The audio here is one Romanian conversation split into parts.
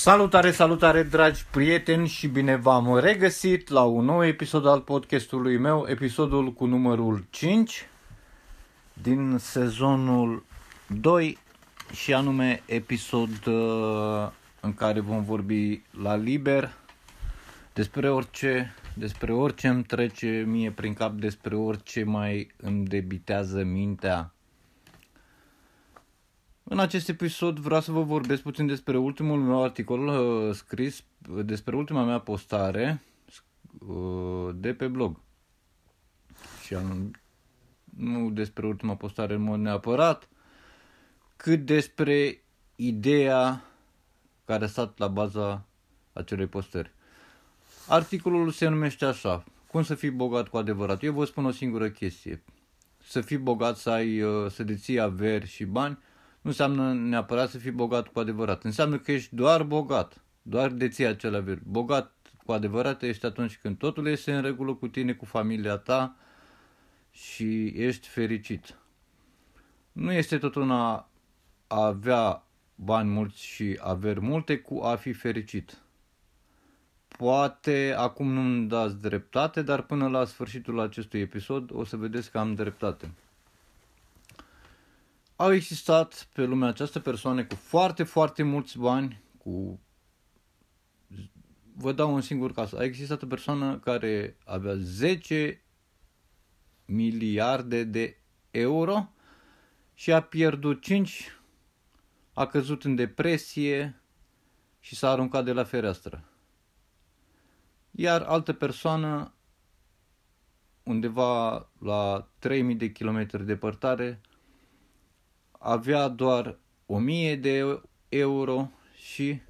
Salutare, salutare, dragi prieteni și bine v-am regăsit la un nou episod al podcastului meu, episodul cu numărul 5 din sezonul 2 și anume episod uh, în care vom vorbi la liber despre orice, despre orice îmi trece mie prin cap, despre orice mai îmi debitează mintea în acest episod vreau să vă vorbesc puțin despre ultimul meu articol uh, scris, despre ultima mea postare uh, de pe blog. Și anum, nu despre ultima postare în mod neapărat, cât despre ideea care a stat la baza acelei postări. Articolul se numește așa, cum să fii bogat cu adevărat. Eu vă spun o singură chestie. Să fii bogat, să, ai, uh, să deții averi și bani, nu înseamnă neapărat să fii bogat cu adevărat. Înseamnă că ești doar bogat, doar deții acel averi. Bogat cu adevărat ești atunci când totul este în regulă cu tine, cu familia ta și ești fericit. Nu este tot una a avea bani mulți și averi multe cu a fi fericit. Poate acum nu-mi dați dreptate, dar până la sfârșitul acestui episod o să vedeți că am dreptate au existat pe lumea această persoane cu foarte, foarte mulți bani, cu... Vă dau un singur caz. A existat o persoană care avea 10 miliarde de euro și a pierdut 5, a căzut în depresie și s-a aruncat de la fereastră. Iar altă persoană, undeva la 3000 de kilometri departare, avea doar 1000 de euro și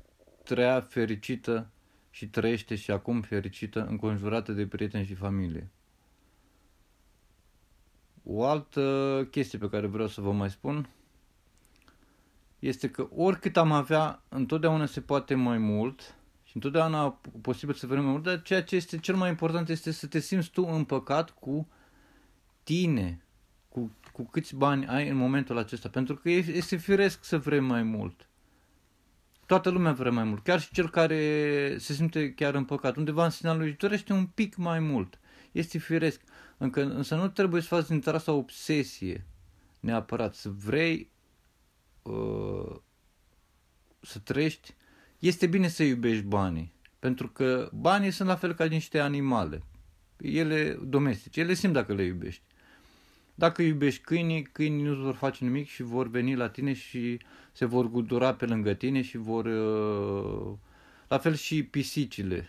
trăia fericită și trăiește și acum fericită, înconjurată de prieteni și familie. O altă chestie pe care vreau să vă mai spun este că oricât am avea, întotdeauna se poate mai mult și întotdeauna posibil să vrem mai mult, dar ceea ce este cel mai important este să te simți tu împăcat cu tine, cu cu câți bani ai în momentul acesta, pentru că este firesc să vrem mai mult. Toată lumea vrea mai mult, chiar și cel care se simte chiar împăcat, undeva în sinea lui dorește un pic mai mult. Este firesc, încă, însă nu trebuie să faci din asta o obsesie neapărat, să vrei uh, să trăiești. Este bine să iubești banii, pentru că banii sunt la fel ca niște animale. Ele domestice, ele simt dacă le iubești. Dacă iubești câinii, câinii nu vor face nimic și vor veni la tine și se vor gudura pe lângă tine și vor... Uh, la fel și pisicile.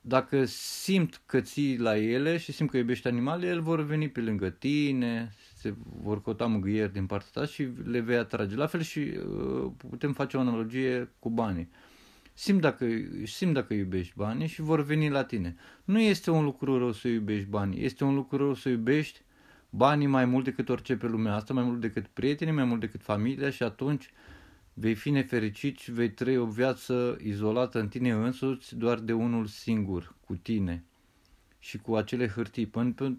Dacă simt că ții la ele și simt că iubești animale, ele vor veni pe lângă tine, se vor căuta mângâieri din partea ta și le vei atrage. La fel și uh, putem face o analogie cu banii. Simt dacă, simt dacă iubești banii și vor veni la tine. Nu este un lucru rău să iubești banii, este un lucru rău să iubești banii mai mult decât orice pe lumea asta, mai mult decât prietenii, mai mult decât familia și atunci vei fi nefericit și vei trăi o viață izolată în tine însuți doar de unul singur, cu tine și cu acele hârtii,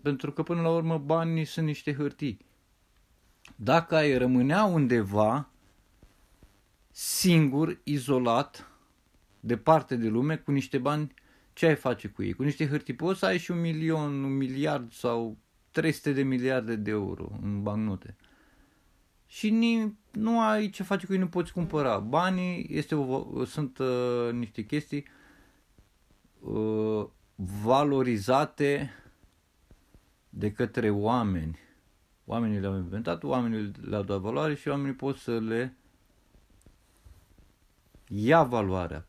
pentru că până la urmă banii sunt niște hârtii. Dacă ai rămânea undeva singur, izolat, departe de lume, cu niște bani, ce ai face cu ei? Cu niște hârtii poți să ai și un milion, un miliard sau 300 de miliarde de euro în bancnote. Și ni, nu ai ce face cu ei, nu poți cumpăra. Banii este o, sunt uh, niște chestii uh, valorizate de către oameni. Oamenii le-au inventat, oamenii le-au dat valoare și oamenii pot să le ia valoarea.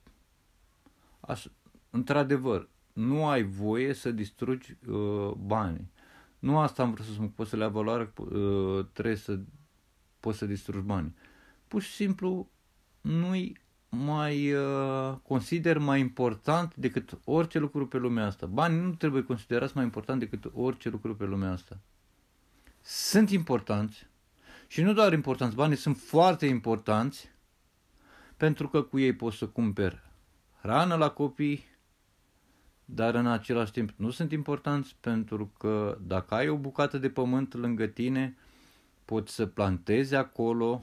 Așa, într-adevăr, nu ai voie să distrugi uh, banii. Nu asta am vrut să spun, poți să le ia valoare, uh, trebuie să poți să distrugi bani. Pur și simplu nu-i mai uh, consider mai important decât orice lucru pe lumea asta. Banii nu trebuie considerați mai important decât orice lucru pe lumea asta. Sunt importanți și nu doar importanți, banii sunt foarte importanți pentru că cu ei poți să cumperi hrană la copii, dar în același timp nu sunt importanți pentru că dacă ai o bucată de pământ lângă tine, poți să plantezi acolo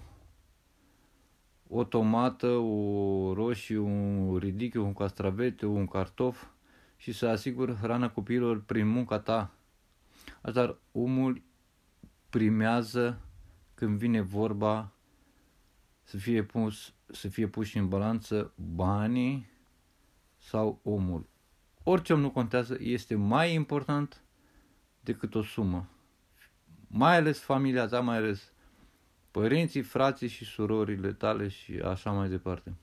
o tomată, o roșie, un ridichiu, un castravete, un cartof și să asiguri hrana copiilor prin munca ta. Așadar, omul primează când vine vorba să fie pus, să fie pus în balanță banii sau omul. Orice om nu contează, este mai important decât o sumă. Mai ales familia ta, mai ales părinții, frații și surorile tale și așa mai departe.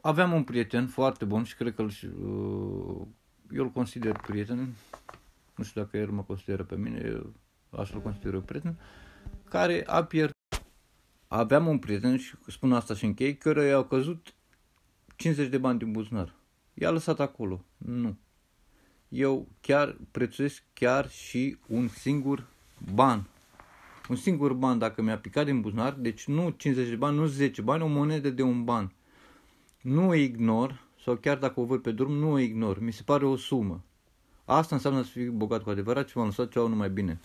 Aveam un prieten foarte bun și cred că uh, eu îl consider prieten, nu știu dacă el mă consideră pe mine, eu așa îl consider un prieten, care a pierdut. Aveam un prieten și spun asta și închei, care i-au căzut 50 de bani din buzunar. I-a lăsat acolo. Nu. Eu chiar prețuiesc chiar și un singur ban un singur ban dacă mi-a picat din buzunar, deci nu 50 de bani, nu 10 bani, o monedă de un ban. Nu o ignor, sau chiar dacă o văd pe drum, nu o ignor. Mi se pare o sumă. Asta înseamnă să fii bogat cu adevărat și v-am lăsat ceau numai bine.